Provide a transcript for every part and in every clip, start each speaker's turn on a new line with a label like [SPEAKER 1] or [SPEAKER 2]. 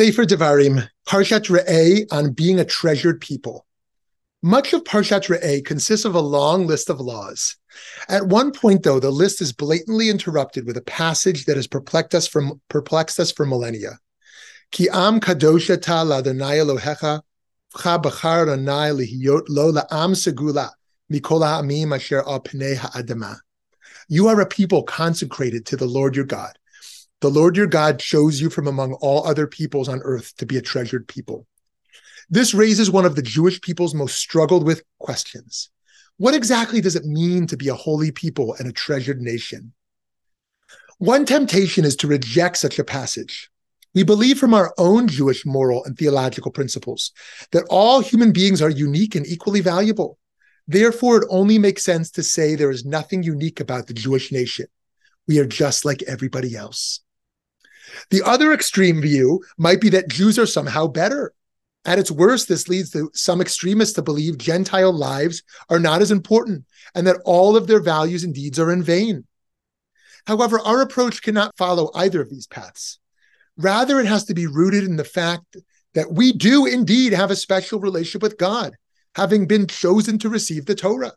[SPEAKER 1] Sefer Devarim, Parshat Re'eh on being a treasured people. Much of Parshat Re'eh consists of a long list of laws. At one point, though, the list is blatantly interrupted with a passage that has perplexed us for, perplexed us for millennia. Ki am kadosha ta l'Adonai Elohecha v'cha b'char Adonai lihiyot lo la'am segula mikol ha'amim asher al pnei ha'adama. You are a people consecrated to the Lord your God. The Lord your God chose you from among all other peoples on earth to be a treasured people. This raises one of the Jewish people's most struggled with questions. What exactly does it mean to be a holy people and a treasured nation? One temptation is to reject such a passage. We believe from our own Jewish moral and theological principles that all human beings are unique and equally valuable. Therefore, it only makes sense to say there is nothing unique about the Jewish nation. We are just like everybody else. The other extreme view might be that Jews are somehow better. At its worst, this leads to some extremists to believe Gentile lives are not as important and that all of their values and deeds are in vain. However, our approach cannot follow either of these paths. Rather, it has to be rooted in the fact that we do indeed have a special relationship with God, having been chosen to receive the Torah.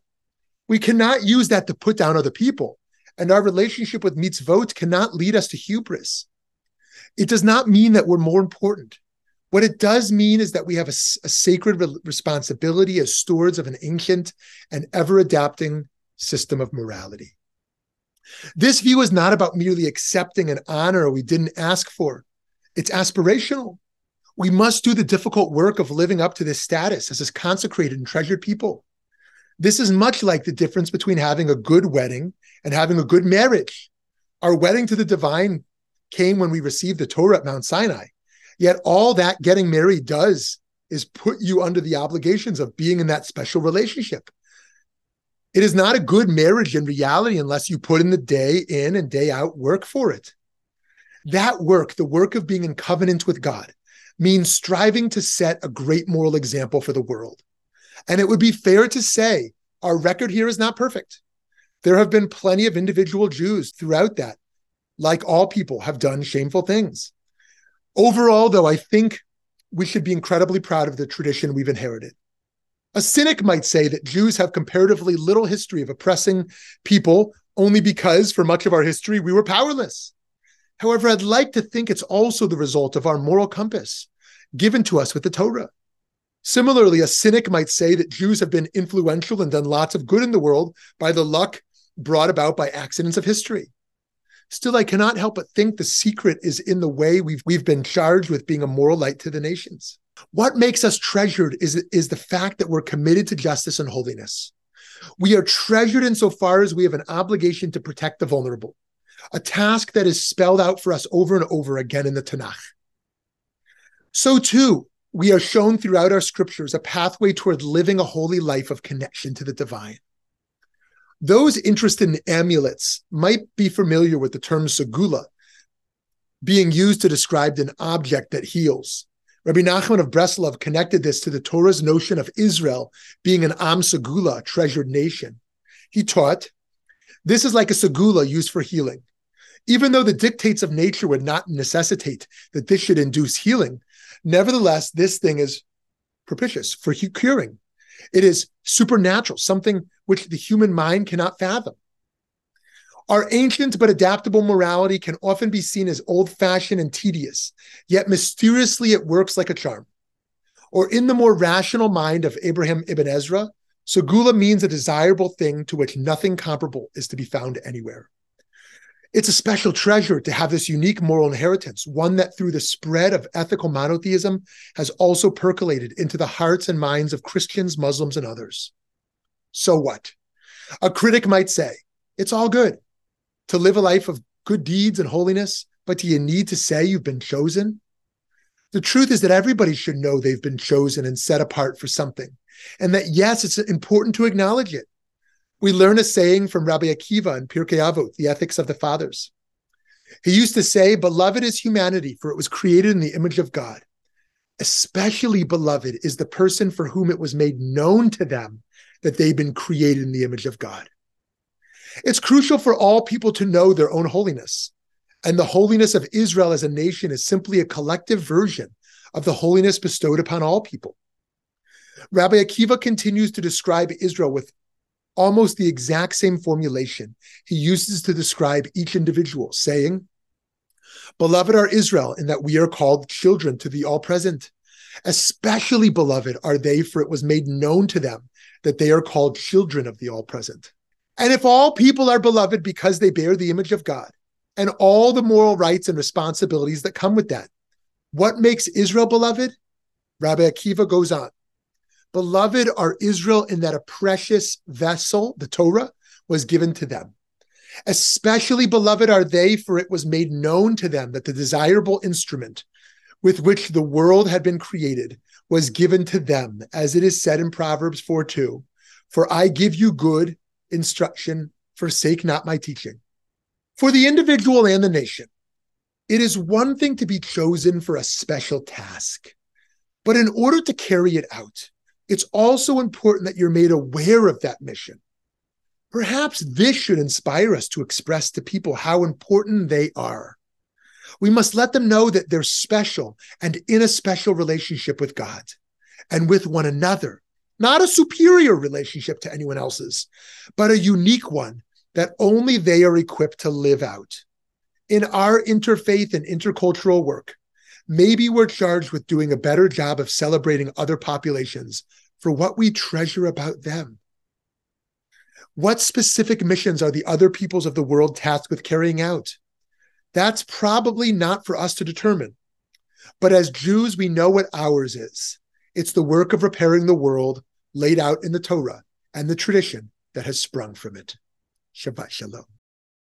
[SPEAKER 1] We cannot use that to put down other people, and our relationship with mitzvot cannot lead us to hubris. It does not mean that we're more important. What it does mean is that we have a, a sacred re- responsibility as stewards of an ancient and ever adapting system of morality. This view is not about merely accepting an honor we didn't ask for. It's aspirational. We must do the difficult work of living up to this status as a consecrated and treasured people. This is much like the difference between having a good wedding and having a good marriage. Our wedding to the divine came when we received the Torah at Mount Sinai. Yet all that getting married does is put you under the obligations of being in that special relationship. It is not a good marriage in reality unless you put in the day in and day out work for it. That work, the work of being in covenant with God, means striving to set a great moral example for the world. And it would be fair to say our record here is not perfect. There have been plenty of individual Jews throughout that like all people, have done shameful things. Overall, though, I think we should be incredibly proud of the tradition we've inherited. A cynic might say that Jews have comparatively little history of oppressing people only because, for much of our history, we were powerless. However, I'd like to think it's also the result of our moral compass given to us with the Torah. Similarly, a cynic might say that Jews have been influential and done lots of good in the world by the luck brought about by accidents of history. Still, I cannot help but think the secret is in the way we've, we've been charged with being a moral light to the nations. What makes us treasured is, is the fact that we're committed to justice and holiness. We are treasured insofar as we have an obligation to protect the vulnerable, a task that is spelled out for us over and over again in the Tanakh. So, too, we are shown throughout our scriptures a pathway toward living a holy life of connection to the divine. Those interested in amulets might be familiar with the term segula, being used to describe an object that heals. Rabbi Nachman of Breslov connected this to the Torah's notion of Israel being an Am Segula, treasured nation. He taught, this is like a segula used for healing. Even though the dictates of nature would not necessitate that this should induce healing, nevertheless, this thing is propitious for curing. It is supernatural, something which the human mind cannot fathom. Our ancient but adaptable morality can often be seen as old fashioned and tedious, yet mysteriously it works like a charm. Or in the more rational mind of Abraham ibn Ezra, Segula means a desirable thing to which nothing comparable is to be found anywhere. It's a special treasure to have this unique moral inheritance, one that through the spread of ethical monotheism has also percolated into the hearts and minds of Christians, Muslims, and others. So what? A critic might say, it's all good to live a life of good deeds and holiness, but do you need to say you've been chosen? The truth is that everybody should know they've been chosen and set apart for something. And that, yes, it's important to acknowledge it. We learn a saying from Rabbi Akiva in Pirkei Avot, the Ethics of the Fathers. He used to say, Beloved is humanity, for it was created in the image of God. Especially beloved is the person for whom it was made known to them that they've been created in the image of God. It's crucial for all people to know their own holiness. And the holiness of Israel as a nation is simply a collective version of the holiness bestowed upon all people. Rabbi Akiva continues to describe Israel with almost the exact same formulation he uses to describe each individual, saying, Beloved are Israel, in that we are called children to the all present. Especially beloved are they, for it was made known to them that they are called children of the all present. And if all people are beloved because they bear the image of God and all the moral rights and responsibilities that come with that, what makes Israel beloved? Rabbi Akiva goes on. Beloved are Israel in that a precious vessel, the Torah, was given to them. Especially beloved are they, for it was made known to them that the desirable instrument with which the world had been created was given to them, as it is said in Proverbs 4 2. For I give you good instruction, forsake not my teaching. For the individual and the nation, it is one thing to be chosen for a special task, but in order to carry it out, it's also important that you're made aware of that mission. Perhaps this should inspire us to express to people how important they are. We must let them know that they're special and in a special relationship with God and with one another, not a superior relationship to anyone else's, but a unique one that only they are equipped to live out. In our interfaith and intercultural work, maybe we're charged with doing a better job of celebrating other populations for what we treasure about them. What specific missions are the other peoples of the world tasked with carrying out? That's probably not for us to determine. But as Jews, we know what ours is. It's the work of repairing the world laid out in the Torah and the tradition that has sprung from it. Shabbat Shalom.